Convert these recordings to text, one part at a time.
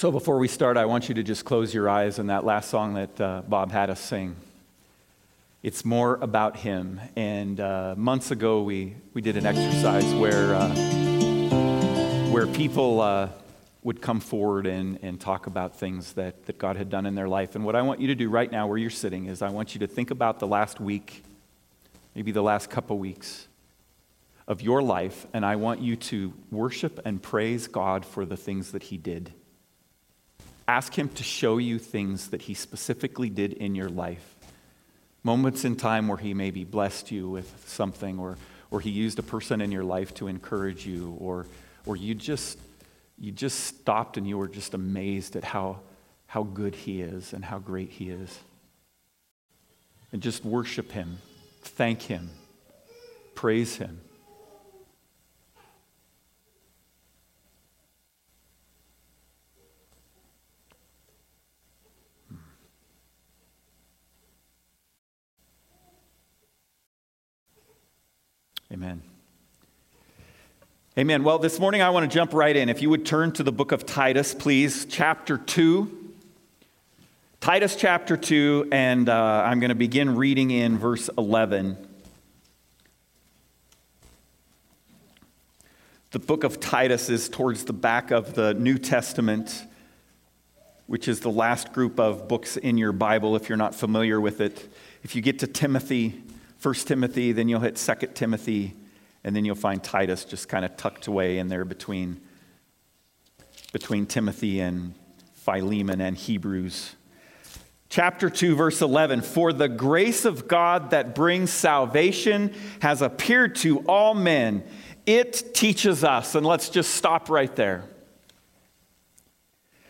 So, before we start, I want you to just close your eyes on that last song that uh, Bob had us sing. It's more about him. And uh, months ago, we, we did an exercise where, uh, where people uh, would come forward and, and talk about things that, that God had done in their life. And what I want you to do right now, where you're sitting, is I want you to think about the last week, maybe the last couple weeks of your life, and I want you to worship and praise God for the things that He did. Ask Him to show you things that He specifically did in your life Moments in time where He maybe blessed you with something, or, or He used a person in your life to encourage you, or, or you, just, you just stopped and you were just amazed at how, how good He is and how great He is. And just worship Him, thank Him, praise Him. Amen. Amen. Well, this morning I want to jump right in. If you would turn to the book of Titus, please, chapter 2. Titus chapter 2, and uh, I'm going to begin reading in verse 11. The book of Titus is towards the back of the New Testament, which is the last group of books in your Bible if you're not familiar with it. If you get to Timothy, 1 Timothy, then you'll hit 2 Timothy, and then you'll find Titus just kind of tucked away in there between, between Timothy and Philemon and Hebrews. Chapter 2, verse 11 For the grace of God that brings salvation has appeared to all men. It teaches us, and let's just stop right there.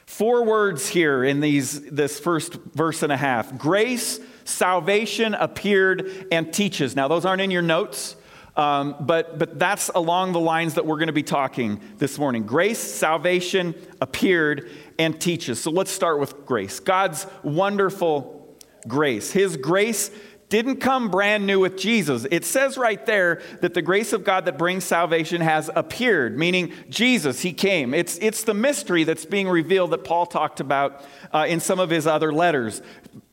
Four words here in these, this first verse and a half grace salvation appeared and teaches. Now, those aren't in your notes, um, but, but that's along the lines that we're going to be talking this morning. Grace, salvation appeared and teaches. So let's start with grace. God's wonderful grace. His grace didn't come brand new with Jesus. It says right there that the grace of God that brings salvation has appeared, meaning Jesus, He came. It's, it's the mystery that's being revealed that Paul talked about uh, in some of his other letters.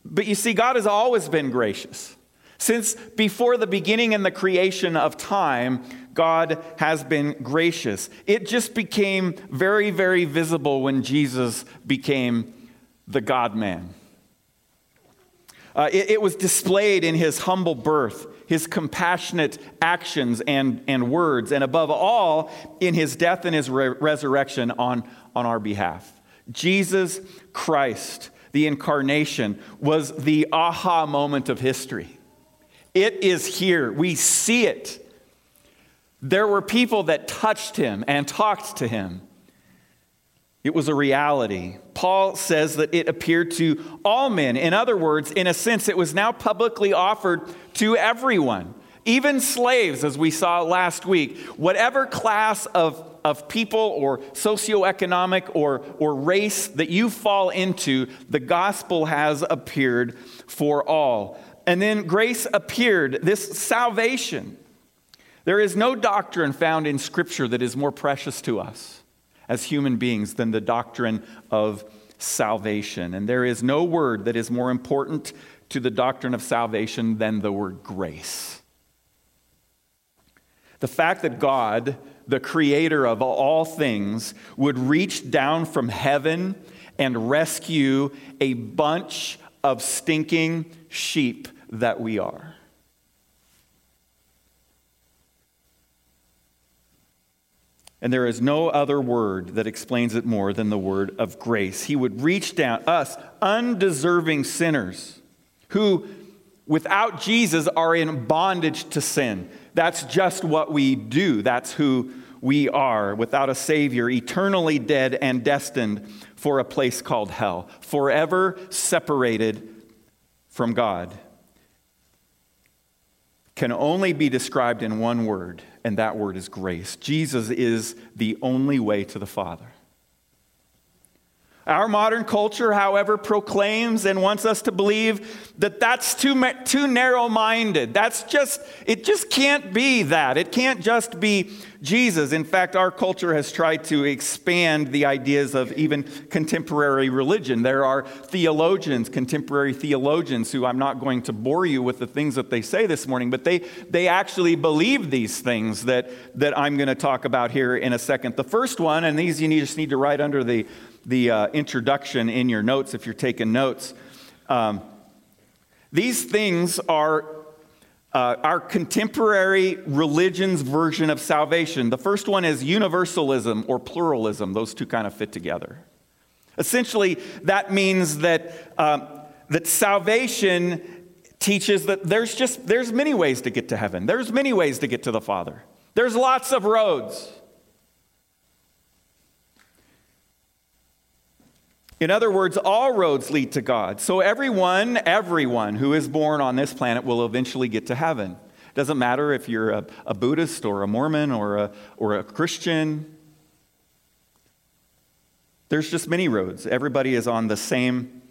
But you see, God has always been gracious. Since before the beginning and the creation of time, God has been gracious. It just became very, very visible when Jesus became the God man. Uh, it, it, was displayed in his humble birth, his compassionate actions and, and words, and above all, in his death and his re- resurrection on, on our behalf. Jesus Christ the incarnation, was the aha moment of history. It is here. We see it. There were people that touched him and talked to him. It was a reality. Paul says that it appeared to all men. In other words, in a sense, it was now publicly offered to everyone, even slaves, as we saw last week. Whatever class of of people or socioeconomic or, or race that you fall into, the gospel has appeared for all. And then grace appeared, this salvation. There is no doctrine found in Scripture that is more precious to us as human beings than the doctrine of salvation. And there is no word that is more important to the doctrine of salvation than the word grace. The fact that God the creator of all things, would reach down from heaven and rescue a bunch of stinking sheep that we are. And there is no other word that explains it more than the word of grace. He would reach down, us undeserving sinners who, without Jesus, are in bondage to sin. That's just what we do. That's who we are without a Savior, eternally dead and destined for a place called hell, forever separated from God. Can only be described in one word, and that word is grace. Jesus is the only way to the Father. Our modern culture, however, proclaims and wants us to believe that that's too, too narrow minded. That's just, it just can't be that. It can't just be Jesus. In fact, our culture has tried to expand the ideas of even contemporary religion. There are theologians, contemporary theologians, who I'm not going to bore you with the things that they say this morning, but they, they actually believe these things that, that I'm going to talk about here in a second. The first one, and these you just need to write under the the uh, introduction in your notes if you're taking notes. Um, these things are uh, our contemporary religion's version of salvation. The first one is universalism or pluralism, those two kind of fit together. Essentially, that means that, um, that salvation teaches that there's just there's many ways to get to heaven there's many ways to get to the father there's lots of roads In other words, all roads lead to God. So everyone, everyone who is born on this planet will eventually get to heaven. Doesn't matter if you're a, a Buddhist or a Mormon or a, or a Christian. There's just many roads. Everybody is on the same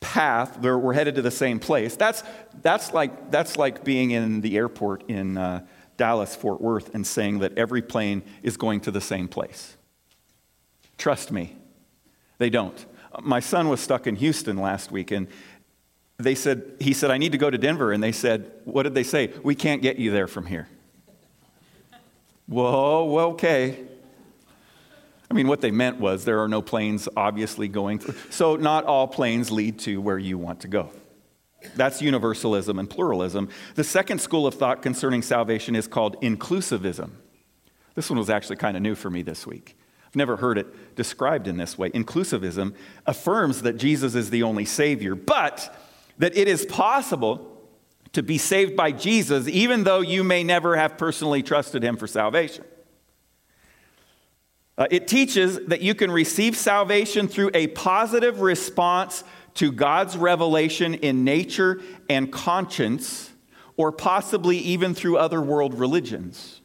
path. We're headed to the same place. That's, that's, like, that's like being in the airport in uh, Dallas, Fort Worth, and saying that every plane is going to the same place. Trust me, they don't. My son was stuck in Houston last week, and they said, he said, I need to go to Denver. And they said, What did they say? We can't get you there from here. Whoa, okay. I mean, what they meant was there are no planes obviously going through. So, not all planes lead to where you want to go. That's universalism and pluralism. The second school of thought concerning salvation is called inclusivism. This one was actually kind of new for me this week. I've never heard it described in this way. Inclusivism affirms that Jesus is the only Savior, but that it is possible to be saved by Jesus even though you may never have personally trusted Him for salvation. Uh, it teaches that you can receive salvation through a positive response to God's revelation in nature and conscience, or possibly even through other world religions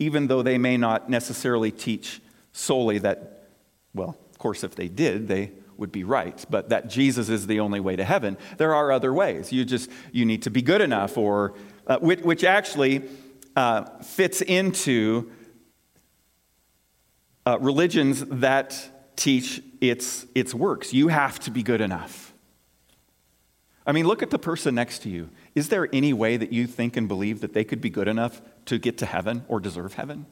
even though they may not necessarily teach solely that, well, of course, if they did, they would be right, but that Jesus is the only way to heaven. There are other ways. You just, you need to be good enough, or, uh, which, which, actually uh, fits into uh, religions that teach its, its works. You have to be good enough. I mean, look at the person next to you. Is there any way that you think and believe that they could be good enough to get to heaven or deserve heaven?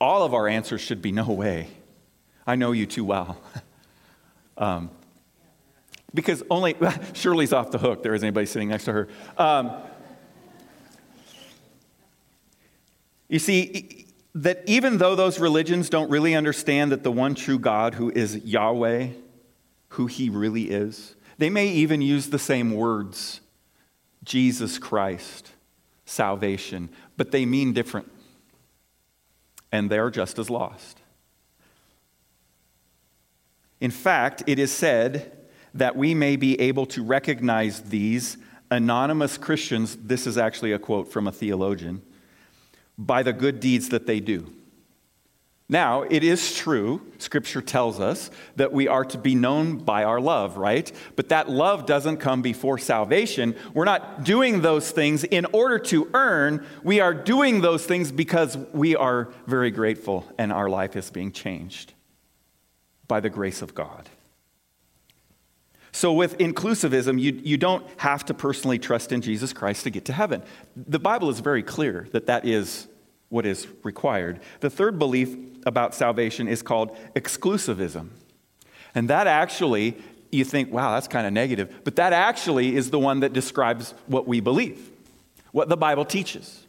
All of our answers should be no way. I know you too well. um, because only, Shirley's off the hook. There isn't anybody sitting next to her. Um, you see, that even though those religions don't really understand that the one true God, who is Yahweh, who he really is, they may even use the same words Jesus Christ, salvation, but they mean different. And they're just as lost. In fact, it is said that we may be able to recognize these anonymous Christians, this is actually a quote from a theologian, by the good deeds that they do. Now, it is true, Scripture tells us, that we are to be known by our love, right? But that love doesn't come before salvation. We're not doing those things in order to earn. We are doing those things because we are very grateful and our life is being changed by the grace of God. So, with inclusivism, you, you don't have to personally trust in Jesus Christ to get to heaven. The Bible is very clear that that is what is required. The third belief about salvation is called exclusivism. And that actually, you think, wow, that's kind of negative, but that actually is the one that describes what we believe, what the Bible teaches.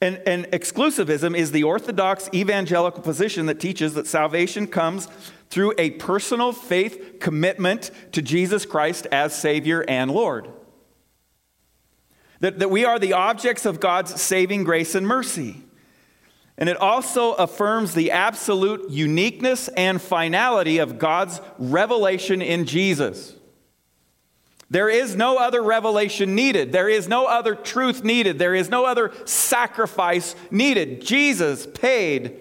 And, and exclusivism is the orthodox evangelical position that teaches that salvation comes through a personal faith commitment to Jesus Christ as Savior and Lord. That, that we are the objects of God's saving grace and mercy. And it also affirms the absolute uniqueness and finality of God's revelation in Jesus. There is no other revelation needed. There is no other truth needed. There is no other sacrifice needed. Jesus paid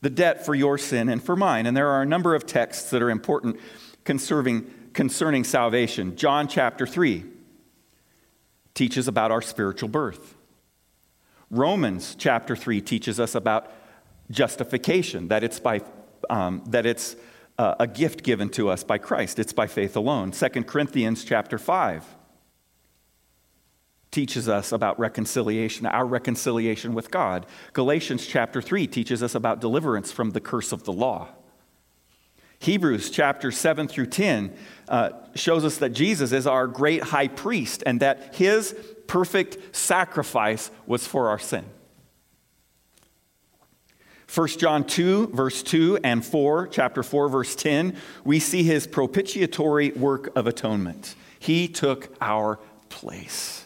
the debt for your sin and for mine. And there are a number of texts that are important concerning, concerning salvation. John chapter 3 teaches about our spiritual birth. Romans chapter 3 teaches us about justification, that it's, by, um, that it's uh, a gift given to us by Christ. It's by faith alone. 2 Corinthians chapter 5 teaches us about reconciliation, our reconciliation with God. Galatians chapter 3 teaches us about deliverance from the curse of the law. Hebrews chapter 7 through 10 uh, shows us that Jesus is our great high priest and that his perfect sacrifice was for our sin. 1 John 2, verse 2 and 4, chapter 4, verse 10, we see his propitiatory work of atonement. He took our place.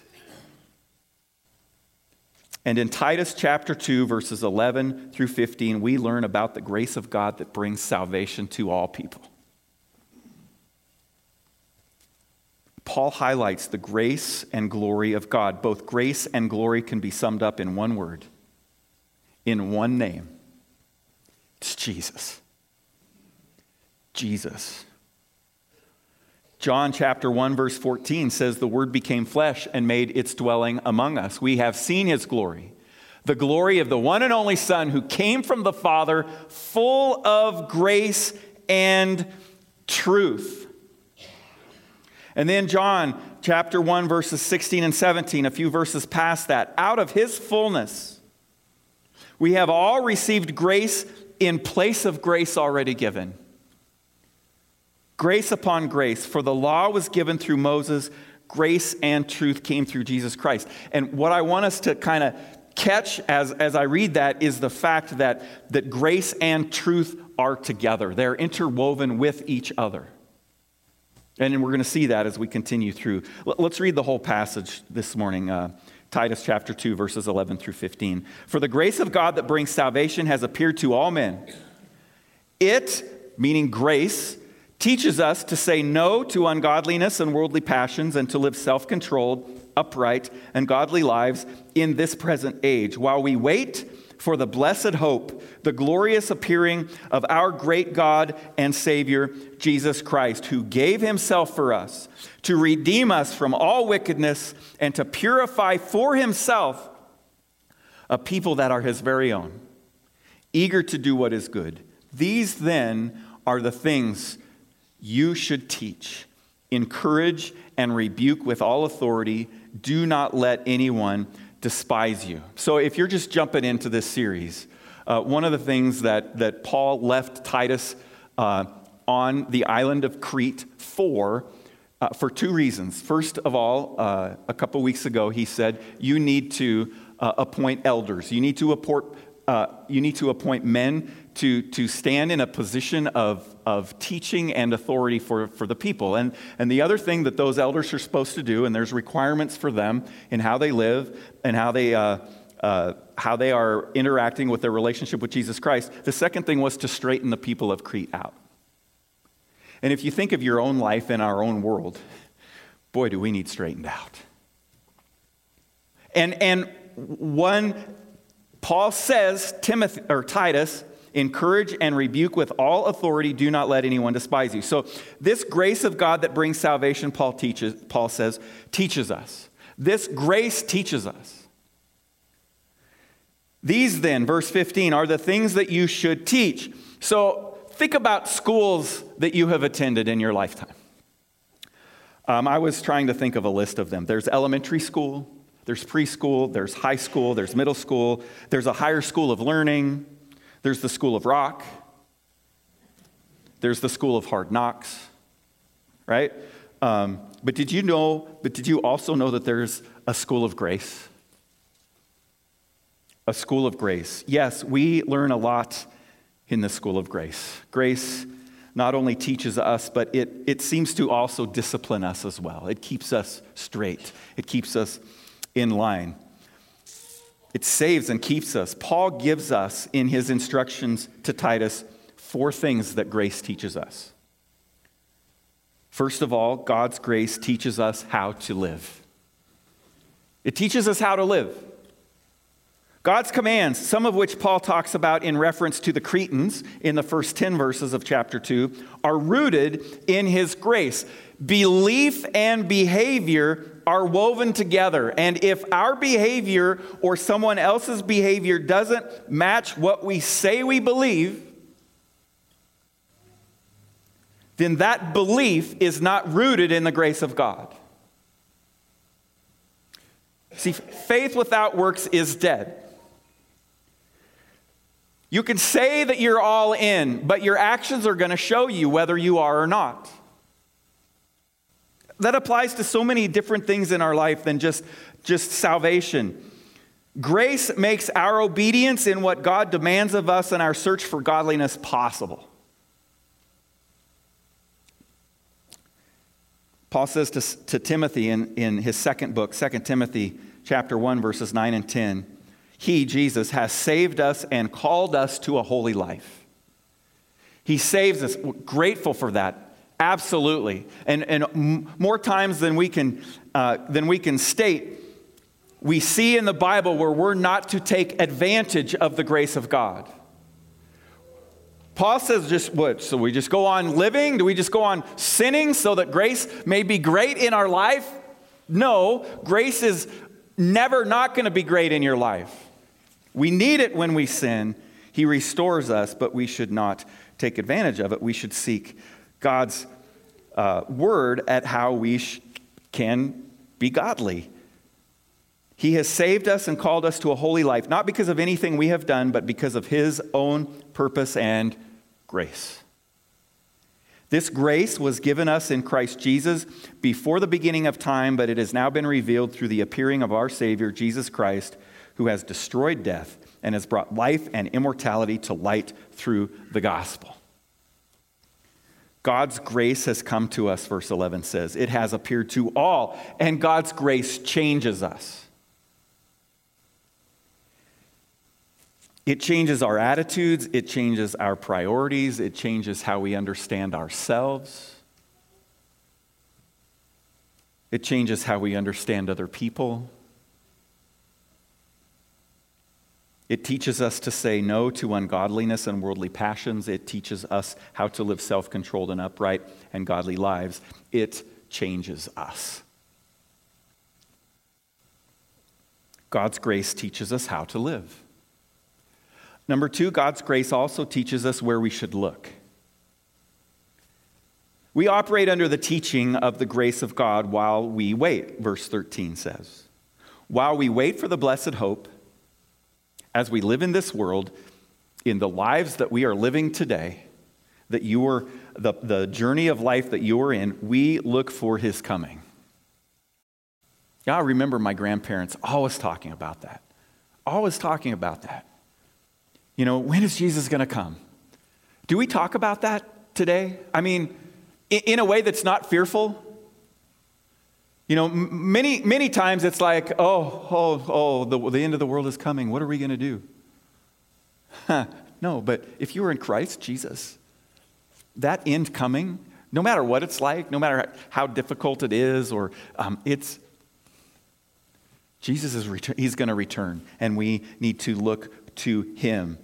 And in Titus chapter 2, verses 11 through 15, we learn about the grace of God that brings salvation to all people. Paul highlights the grace and glory of God. Both grace and glory can be summed up in one word, in one name. It's Jesus. Jesus. John chapter 1 verse 14 says the word became flesh and made its dwelling among us. We have seen his glory. The glory of the one and only son who came from the Father full of grace and truth. And then John chapter 1 verses 16 and 17, a few verses past that, out of his fullness we have all received grace in place of grace already given. Grace upon grace, for the law was given through Moses, grace and truth came through Jesus Christ. And what I want us to kind of catch as, as I read that is the fact that, that grace and truth are together, they're interwoven with each other. And we're going to see that as we continue through. Let's read the whole passage this morning. Uh, Titus chapter 2, verses 11 through 15. For the grace of God that brings salvation has appeared to all men. It, meaning grace, teaches us to say no to ungodliness and worldly passions and to live self controlled, upright, and godly lives in this present age while we wait for the blessed hope, the glorious appearing of our great God and Savior, Jesus Christ, who gave himself for us to redeem us from all wickedness and to purify for himself a people that are his very own, eager to do what is good. These then are the things you should teach, encourage, and rebuke with all authority. Do not let anyone despise you. So, if you're just jumping into this series, uh, one of the things that, that Paul left Titus uh, on the island of Crete for, uh, for two reasons. First of all, uh, a couple weeks ago, he said, You need to uh, appoint elders. You need to appoint, uh, you need to appoint men to, to stand in a position of, of teaching and authority for, for the people. And, and the other thing that those elders are supposed to do, and there's requirements for them in how they live and how they, uh, uh, how they are interacting with their relationship with Jesus Christ. The second thing was to straighten the people of Crete out. And if you think of your own life in our own world, boy, do we need straightened out. And, and one, Paul says, Timothy or Titus, encourage and rebuke with all authority. Do not let anyone despise you. So this grace of god that brings salvation paul teaches paul says teaches us. This grace teaches us. These then verse 15 are the things that you should teach. So think about schools that you have attended in your lifetime. Um, i was trying to think of a list of them. There's elementary school there's preschool there's high school there's middle school there's a higher school of learning there's the School of Rock, there's the School of Hard Knocks, right? Um, but did you know, but did you also know that there's a School of Grace? A School of Grace. Yes, we learn a lot in the School of Grace. Grace not only teaches us, but it, it seems to also discipline us as well. It keeps us straight, it keeps us in line. It saves and keeps us. Paul gives us in his instructions to Titus four things that grace teaches us. First of all, God's grace teaches us how to live. It teaches us how to live. God's commands, some of which Paul talks about in reference to the Cretans in the first 10 verses of chapter 2, are rooted in his grace. Belief and behavior are woven together. And if our behavior or someone else's behavior doesn't match what we say we believe, then that belief is not rooted in the grace of God. See, faith without works is dead. You can say that you're all in, but your actions are going to show you whether you are or not. That applies to so many different things in our life than just, just salvation. Grace makes our obedience in what God demands of us and our search for godliness possible. Paul says to, to Timothy in, in his second book, 2 Timothy chapter 1, verses 9 and 10, he, Jesus, has saved us and called us to a holy life. He saves us. We're grateful for that. Absolutely. And, and more times than we, can, uh, than we can state, we see in the Bible where we're not to take advantage of the grace of God. Paul says, just what? So we just go on living? Do we just go on sinning so that grace may be great in our life? No, grace is never not going to be great in your life. We need it when we sin. He restores us, but we should not take advantage of it. We should seek God's uh, word at how we sh- can be godly. He has saved us and called us to a holy life, not because of anything we have done, but because of His own purpose and grace. This grace was given us in Christ Jesus before the beginning of time, but it has now been revealed through the appearing of our Savior, Jesus Christ, who has destroyed death and has brought life and immortality to light through the gospel. God's grace has come to us, verse 11 says. It has appeared to all, and God's grace changes us. It changes our attitudes, it changes our priorities, it changes how we understand ourselves. It changes how we understand other people. It teaches us to say no to ungodliness and worldly passions. It teaches us how to live self controlled and upright and godly lives. It changes us. God's grace teaches us how to live. Number two, God's grace also teaches us where we should look. We operate under the teaching of the grace of God while we wait, verse 13 says. While we wait for the blessed hope, as we live in this world, in the lives that we are living today, that you are, the, the journey of life that you are in, we look for his coming. Yeah, I remember my grandparents always talking about that. Always talking about that. You know, when is Jesus going to come? Do we talk about that today? I mean, in a way that's not fearful. You know, many, many times it's like, oh, oh, oh, the, the end of the world is coming. What are we going to do? Huh, no, but if you are in Christ Jesus, that end coming, no matter what it's like, no matter how difficult it is, or um, it's, Jesus is return, he's going to return, and we need to look to him.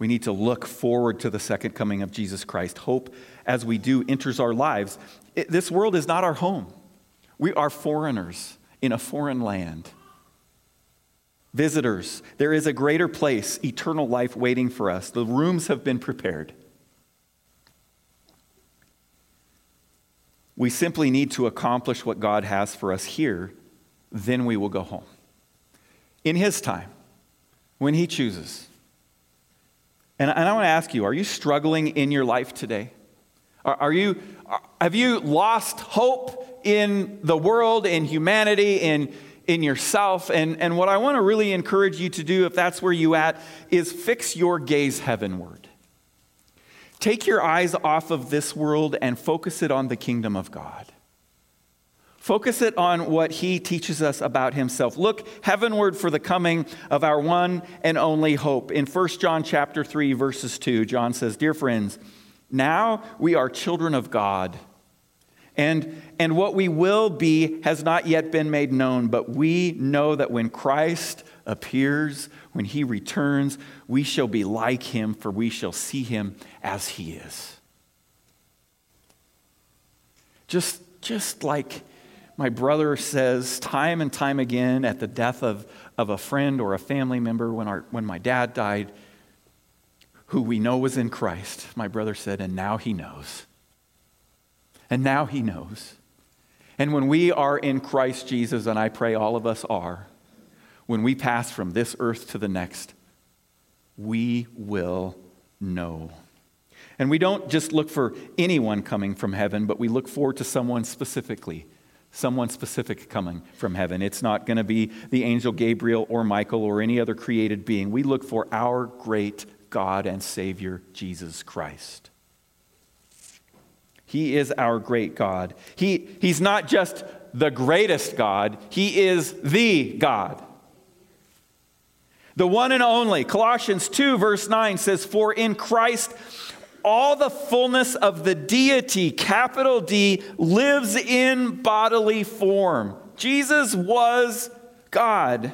We need to look forward to the second coming of Jesus Christ. Hope, as we do, enters our lives. It, this world is not our home. We are foreigners in a foreign land. Visitors, there is a greater place, eternal life waiting for us. The rooms have been prepared. We simply need to accomplish what God has for us here, then we will go home. In His time, when He chooses. And, and I want to ask you are you struggling in your life today? Are, are you, are, have you lost hope in the world, in humanity, in, in yourself? And, and what I want to really encourage you to do, if that's where you at, is fix your gaze heavenward. Take your eyes off of this world and focus it on the kingdom of God. Focus it on what he teaches us about himself. Look heavenward for the coming of our one and only hope. In 1 John chapter 3 verses 2, John says, "Dear friends, now we are children of God, And, and what we will be has not yet been made known, but we know that when Christ appears, when he returns, we shall be like him, for we shall see him as he is. Just, just like my brother says time and time again at the death of, of a friend or a family member when, our, when my dad died, who we know was in Christ, my brother said, and now he knows. And now he knows. And when we are in Christ Jesus, and I pray all of us are, when we pass from this earth to the next, we will know. And we don't just look for anyone coming from heaven, but we look forward to someone specifically, someone specific coming from heaven. It's not going to be the angel Gabriel or Michael or any other created being. We look for our great God and Savior, Jesus Christ. He is our great God. He, he's not just the greatest God, He is the God. The one and only. Colossians 2, verse 9 says, For in Christ all the fullness of the deity, capital D, lives in bodily form. Jesus was God.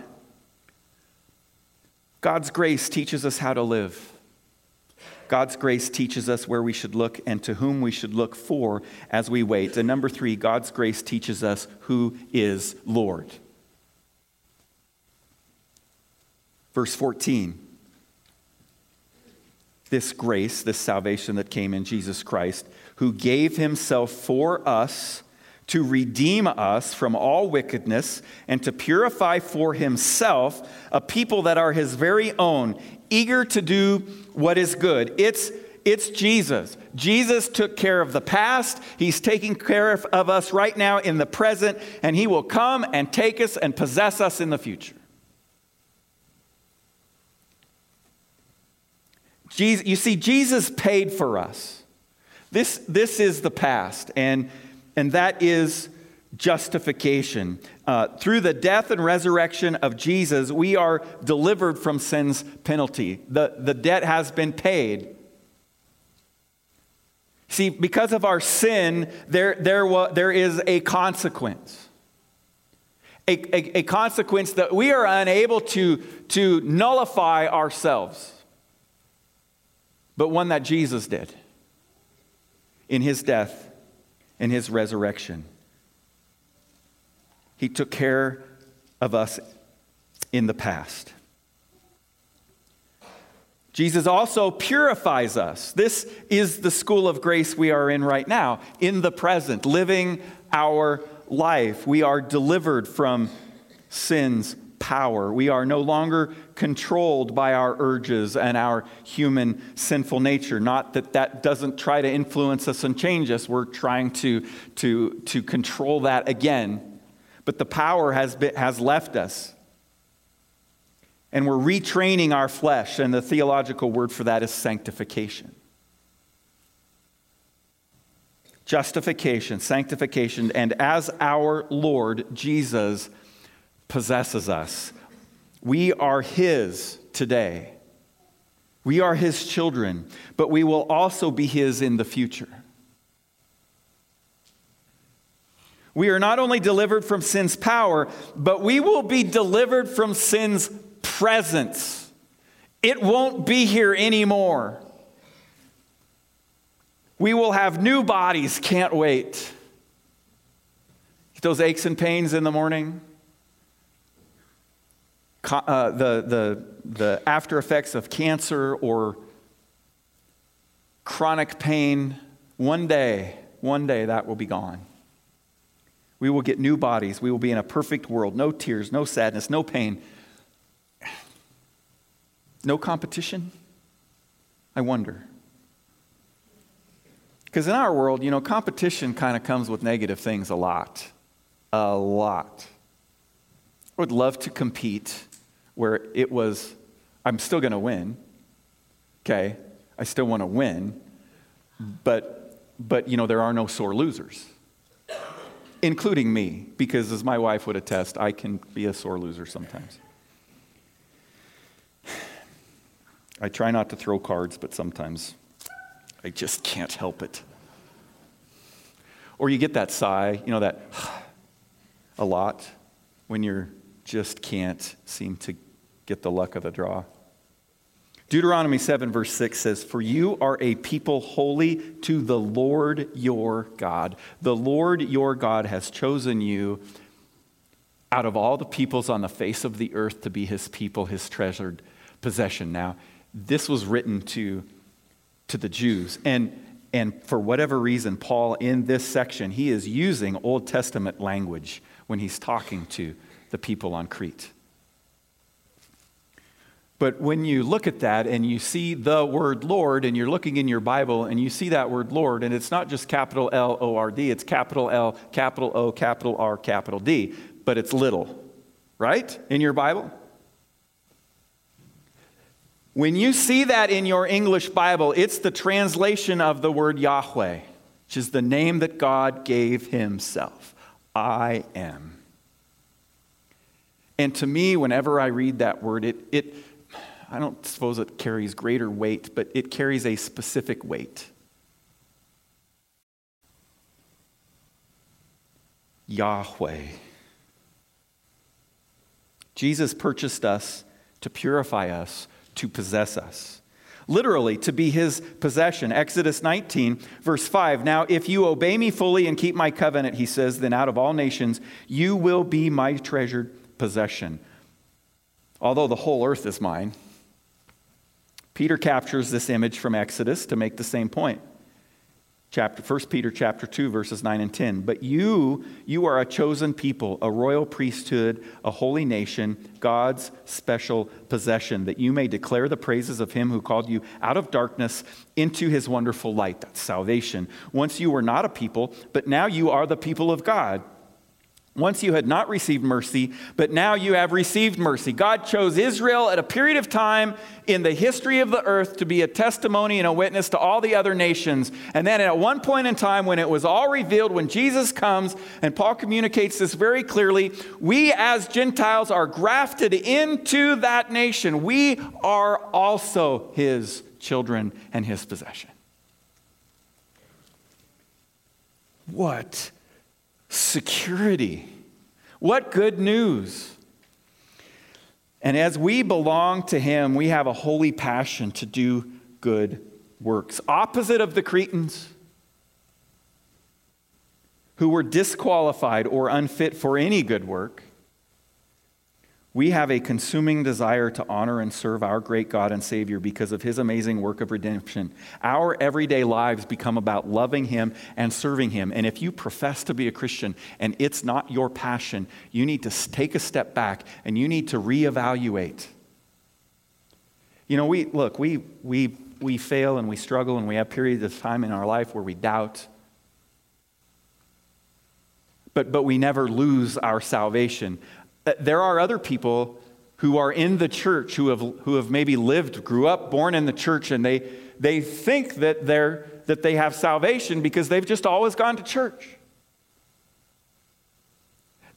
God's grace teaches us how to live. God's grace teaches us where we should look and to whom we should look for as we wait. And number three, God's grace teaches us who is Lord. Verse 14 this grace, this salvation that came in Jesus Christ, who gave himself for us to redeem us from all wickedness and to purify for himself a people that are his very own, eager to do what is good. It's it's Jesus. Jesus took care of the past. He's taking care of, us right now in the present, and He will come and take us and possess us in the future. Jesus, you see, Jesus paid for us. This, this is the past, and, and that is justification. Uh, through the death and resurrection of Jesus, we are delivered from sin's penalty. The, the debt has been paid. See, because of our sin, there, there, there is a consequence. A, a, a consequence that we are unable to, to nullify ourselves, but one that Jesus did in his death and his resurrection. He took care of us in the past. Jesus also purifies us. This is the school of grace we are in right now, in the present, living our life. We are delivered from sin's power. We are no longer controlled by our urges and our human sinful nature. Not that that doesn't try to influence us and change us, we're trying to, to, to control that again but the power has, been, has left us. And we're retraining our flesh, and the theological word for that is sanctification. Justification, sanctification, and as our Lord Jesus possesses us, we are His today. We are His children, but we will also be His in the future. we are not only delivered from sin's power, but we will be delivered from sin's presence. It won't be here anymore. We will have new bodies. Can't wait. Get Those aches and pains in the morning, uh, the, the, the after effects of cancer or chronic pain, one day, one day that will be gone. We will get new bodies. We will be in a perfect world. No tears, no sadness, no pain. No competition? I wonder. Because in our world, you know, competition kind of comes with negative things a lot. A lot. I would love to compete where it was, I'm still going to win. Okay? I still want to win. But, but, you know, there are no sore losers including me, because as my wife would attest, I can be a sore loser sometimes. I try not to throw cards, but sometimes I just can't help it. Or you get that sigh, you know, that a lot when you just can't seem to get the luck of the draw. Deuteronomy 7, verse 6 says, For you are a people holy to the Lord your God. The Lord your God has chosen you out of all the peoples on the face of the earth to be his people, his treasured possession. Now, this was written to, to the Jews. And, and for whatever reason, Paul, in this section, he is using Old Testament language when he's talking to the people on Crete. But when you look at that and you see the word Lord, and you're looking in your Bible and you see that word Lord, and it's not just capital L O R D, it's capital L, capital O, capital R, capital D, but it's little, right? In your Bible? When you see that in your English Bible, it's the translation of the word Yahweh, which is the name that God gave Himself. I am. And to me, whenever I read that word, it, it I don't suppose it carries greater weight, but it carries a specific weight. Yahweh. Jesus purchased us to purify us, to possess us. Literally, to be his possession. Exodus 19, verse 5. Now, if you obey me fully and keep my covenant, he says, then out of all nations you will be my treasured possession. Although the whole earth is mine, Peter captures this image from Exodus to make the same point. Chapter 1 Peter chapter 2 verses 9 and 10. But you you are a chosen people, a royal priesthood, a holy nation, God's special possession, that you may declare the praises of him who called you out of darkness into his wonderful light. That's salvation. Once you were not a people, but now you are the people of God. Once you had not received mercy, but now you have received mercy. God chose Israel at a period of time in the history of the earth to be a testimony and a witness to all the other nations. And then at one point in time, when it was all revealed, when Jesus comes, and Paul communicates this very clearly, we as Gentiles are grafted into that nation. We are also his children and his possession. What security. What good news! And as we belong to Him, we have a holy passion to do good works. Opposite of the Cretans, who were disqualified or unfit for any good work, we have a consuming desire to honor and serve our great God and Savior because of His amazing work of redemption. Our everyday lives become about loving Him and serving Him. And if you profess to be a Christian and it's not your passion, you need to take a step back and you need to reevaluate. You know, we look, we, we, we fail and we struggle and we have periods of time in our life where we doubt. But, but we never lose our salvation. Uh, there are other people who are in the church who have, who have maybe lived, grew up, born in the church, and they, they think that, they're, that they have salvation because they've just always gone to church.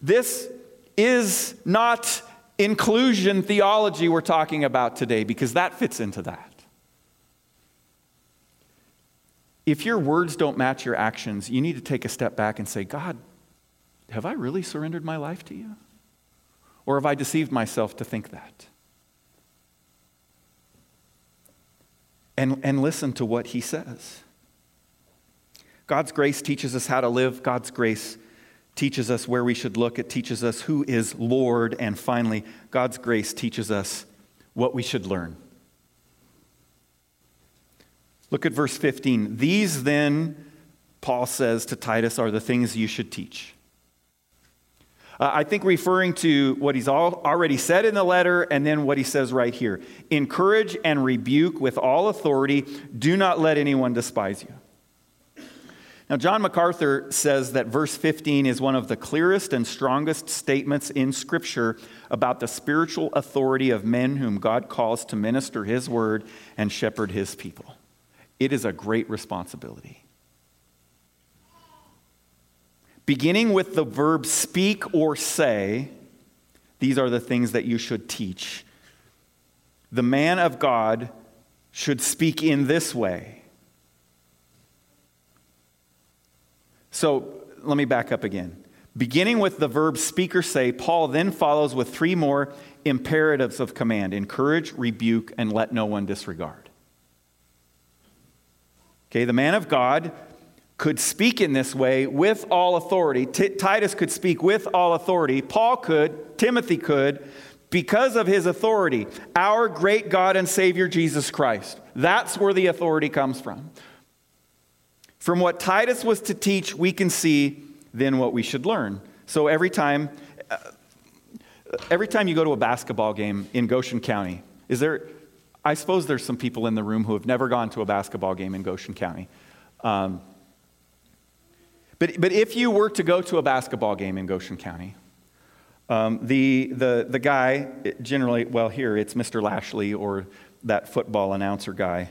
This is not inclusion theology we're talking about today because that fits into that. If your words don't match your actions, you need to take a step back and say, God, have I really surrendered my life to you? Or have I deceived myself to think that? And, and listen to what he says. God's grace teaches us how to live. God's grace teaches us where we should look. It teaches us who is Lord. And finally, God's grace teaches us what we should learn. Look at verse 15. These then, Paul says to Titus, are the things you should teach. Uh, I think referring to what he's already said in the letter and then what he says right here. Encourage and rebuke with all authority. Do not let anyone despise you. Now, John MacArthur says that verse 15 is one of the clearest and strongest statements in Scripture about the spiritual authority of men whom God calls to minister His word and shepherd His people. It is a great responsibility. Beginning with the verb speak or say, these are the things that you should teach. The man of God should speak in this way. So let me back up again. Beginning with the verb speak or say, Paul then follows with three more imperatives of command encourage, rebuke, and let no one disregard. Okay, the man of God could speak in this way with all authority. T- Titus could speak with all authority. Paul could, Timothy could, because of his authority. Our great God and Savior Jesus Christ. That's where the authority comes from. From what Titus was to teach, we can see then what we should learn. So every time, uh, every time you go to a basketball game in Goshen County, is there, I suppose there's some people in the room who have never gone to a basketball game in Goshen County. Um, but, but if you were to go to a basketball game in Goshen County, um, the, the, the guy, generally, well, here it's Mr. Lashley or that football announcer guy,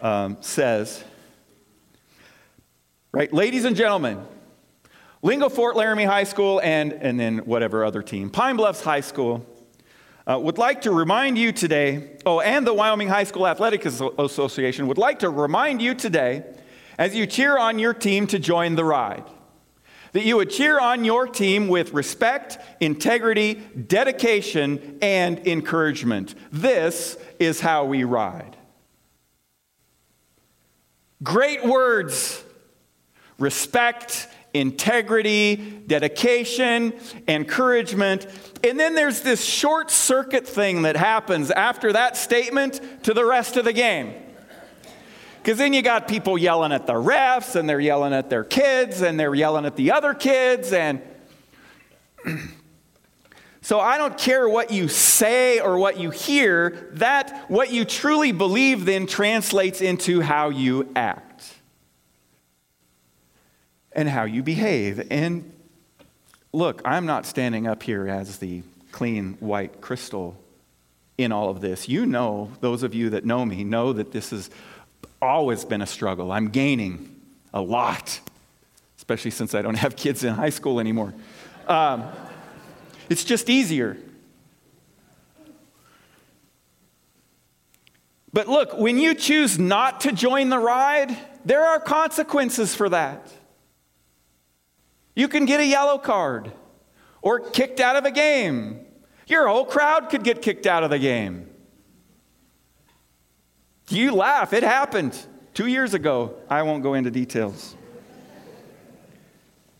um, says, right, ladies and gentlemen, Lingle Fort Laramie High School and, and then whatever other team, Pine Bluffs High School, uh, would like to remind you today, oh, and the Wyoming High School Athletic Association would like to remind you today as you cheer on your team to join the ride. That you would cheer on your team with respect, integrity, dedication, and encouragement. This is how we ride. Great words respect, integrity, dedication, encouragement. And then there's this short circuit thing that happens after that statement to the rest of the game. Because then you got people yelling at the refs, and they're yelling at their kids, and they're yelling at the other kids, and so I don't care what you say or what you hear, that what you truly believe then translates into how you act and how you behave. And look, I'm not standing up here as the clean white crystal in all of this. You know, those of you that know me know that this is always been a struggle. I'm gaining a lot, especially since I don't have kids in high school anymore. Um, it's just easier. But look, when you choose not to join the ride, there are consequences for that. You can get a yellow card or kicked out of a game. Your whole crowd could get kicked out of the game. You laugh, it happened two years ago. I won't go into details.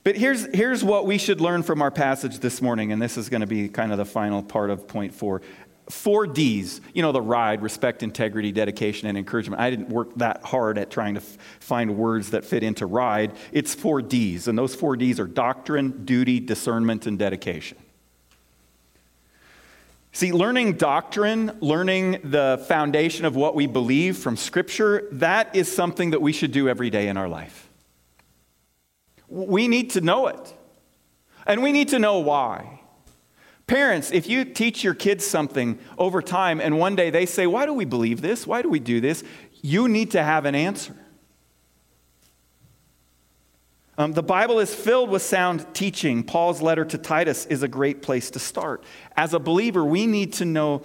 But here's, here's what we should learn from our passage this morning, and this is going to be kind of the final part of point four. Four D's, you know, the ride, respect, integrity, dedication, and encouragement. I didn't work that hard at trying to f- find words that fit into ride. It's four D's, and those four D's are doctrine, duty, discernment, and dedication. See, learning doctrine, learning the foundation of what we believe from Scripture, that is something that we should do every day in our life. We need to know it, and we need to know why. Parents, if you teach your kids something over time and one day they say, Why do we believe this? Why do we do this? You need to have an answer. Um, the Bible is filled with sound teaching. Paul's letter to Titus is a great place to start. As a believer, we need to know.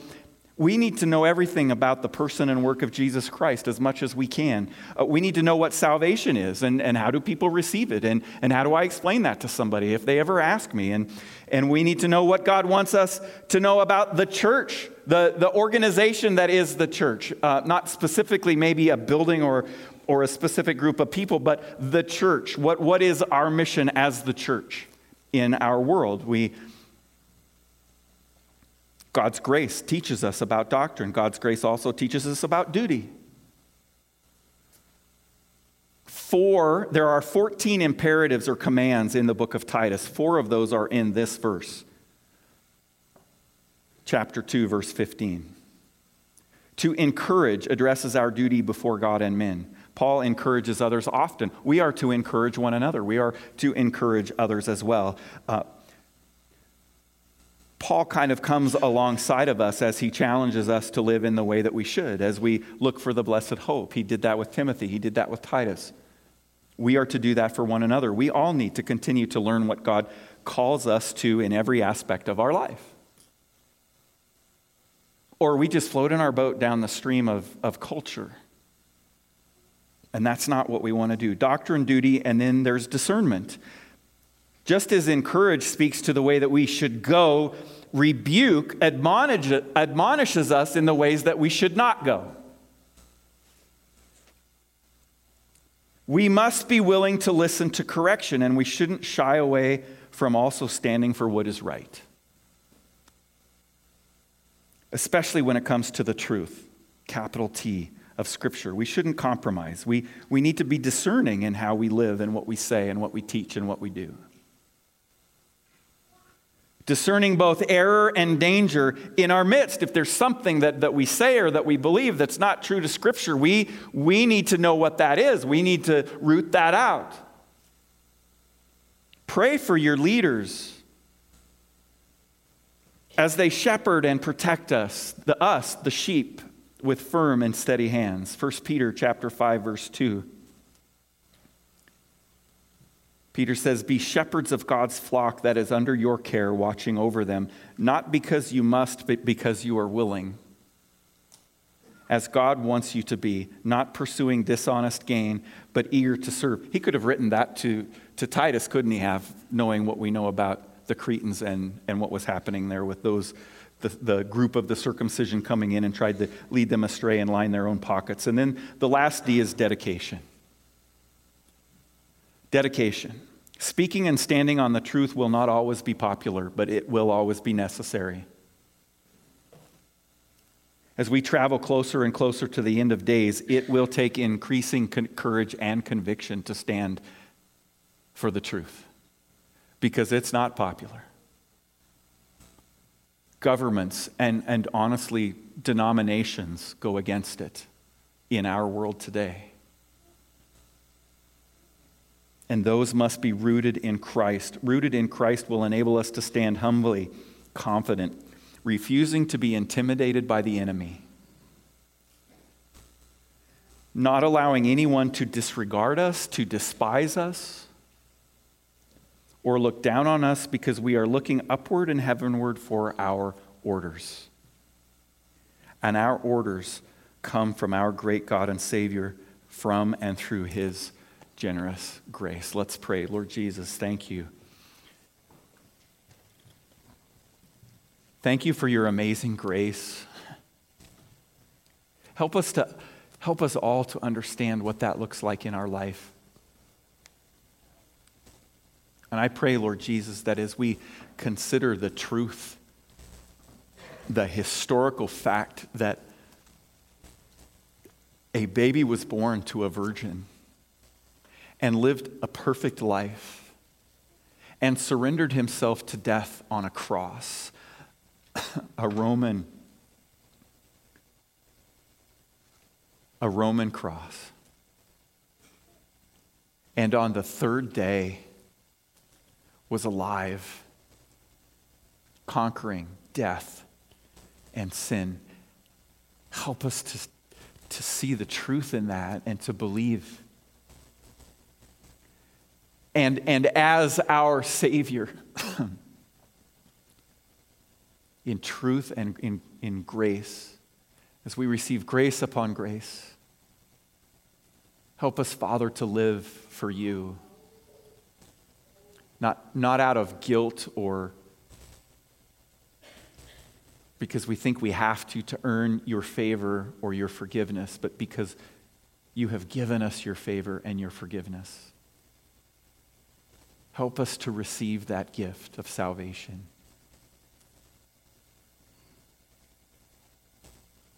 We need to know everything about the person and work of Jesus Christ as much as we can. Uh, we need to know what salvation is and, and how do people receive it and, and how do I explain that to somebody if they ever ask me. And, and we need to know what God wants us to know about the church, the, the organization that is the church. Uh, not specifically maybe a building or, or a specific group of people, but the church. What, what is our mission as the church in our world? We, God's grace teaches us about doctrine. God's grace also teaches us about duty. Four, there are 14 imperatives or commands in the book of Titus. Four of those are in this verse, chapter 2, verse 15. To encourage addresses our duty before God and men. Paul encourages others often. We are to encourage one another, we are to encourage others as well. Uh, Paul kind of comes alongside of us as he challenges us to live in the way that we should, as we look for the blessed hope. He did that with Timothy, he did that with Titus. We are to do that for one another. We all need to continue to learn what God calls us to in every aspect of our life. Or we just float in our boat down the stream of, of culture And that's not what we want to do. Doctrine, duty, and then there's discernment. Just as encourage speaks to the way that we should go, rebuke admonish, admonishes us in the ways that we should not go. We must be willing to listen to correction, and we shouldn't shy away from also standing for what is right, especially when it comes to the truth, capital T, of Scripture. We shouldn't compromise. We, we need to be discerning in how we live and what we say and what we teach and what we do discerning both error and danger in our midst. If there's something that, that we say or that we believe that's not true to Scripture, we, we need to know what that is. We need to root that out. Pray for your leaders as they shepherd and protect us, the us, the sheep, with firm and steady hands. 1 Peter chapter 5 verse 2. Peter says, Be shepherds of God's flock that is under your care, watching over them, not because you must, but because you are willing. As God wants you to be, not pursuing dishonest gain, but eager to serve. He could have written that to, to Titus, couldn't he have, knowing what we know about the Cretans and, and what was happening there with those, the, the group of the circumcision coming in and tried to lead them astray and line their own pockets. And then the last D is dedication. Dedication. Speaking and standing on the truth will not always be popular, but it will always be necessary. As we travel closer and closer to the end of days, it will take increasing courage and conviction to stand for the truth because it's not popular. Governments and, and honestly, denominations go against it in our world today and those must be rooted in Christ. Rooted in Christ will enable us to stand humbly, confident, refusing to be intimidated by the enemy, not allowing anyone to disregard us, to despise us, or look down on us because we are looking upward and heavenward for our orders. And our orders come from our great God and Savior from and through His generous grace. Let's pray. Lord Jesus, thank you. Thank you for your amazing grace. Help us to help us all to understand what that looks like in our life. And I pray, Lord Jesus, that as we consider the truth, the historical fact that a baby was born to a virgin and lived a perfect life and surrendered himself to death on a cross, a Roman a Roman cross. And on the third day was alive, conquering death and sin. Help us to, to see the truth in that and to believe and, and as our Savior. in truth and in, in grace, as we receive grace upon grace. Help us, Father, to live for you, not, not out of guilt or because we think we have to to earn your favor or your forgiveness, but because you have given us your favor and your forgiveness. Help us to receive that gift of salvation.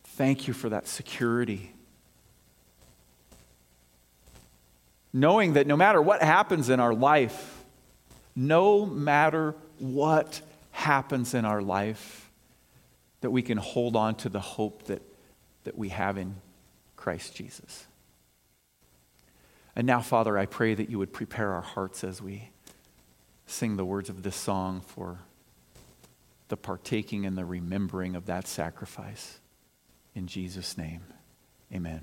Thank you for that security. Knowing that no matter what happens in our life, no matter what happens in our life, that we can hold on to the hope that, that we have in Christ Jesus. And now, Father, I pray that you would prepare our hearts as we sing the words of this song for the partaking and the remembering of that sacrifice. In Jesus' name, amen.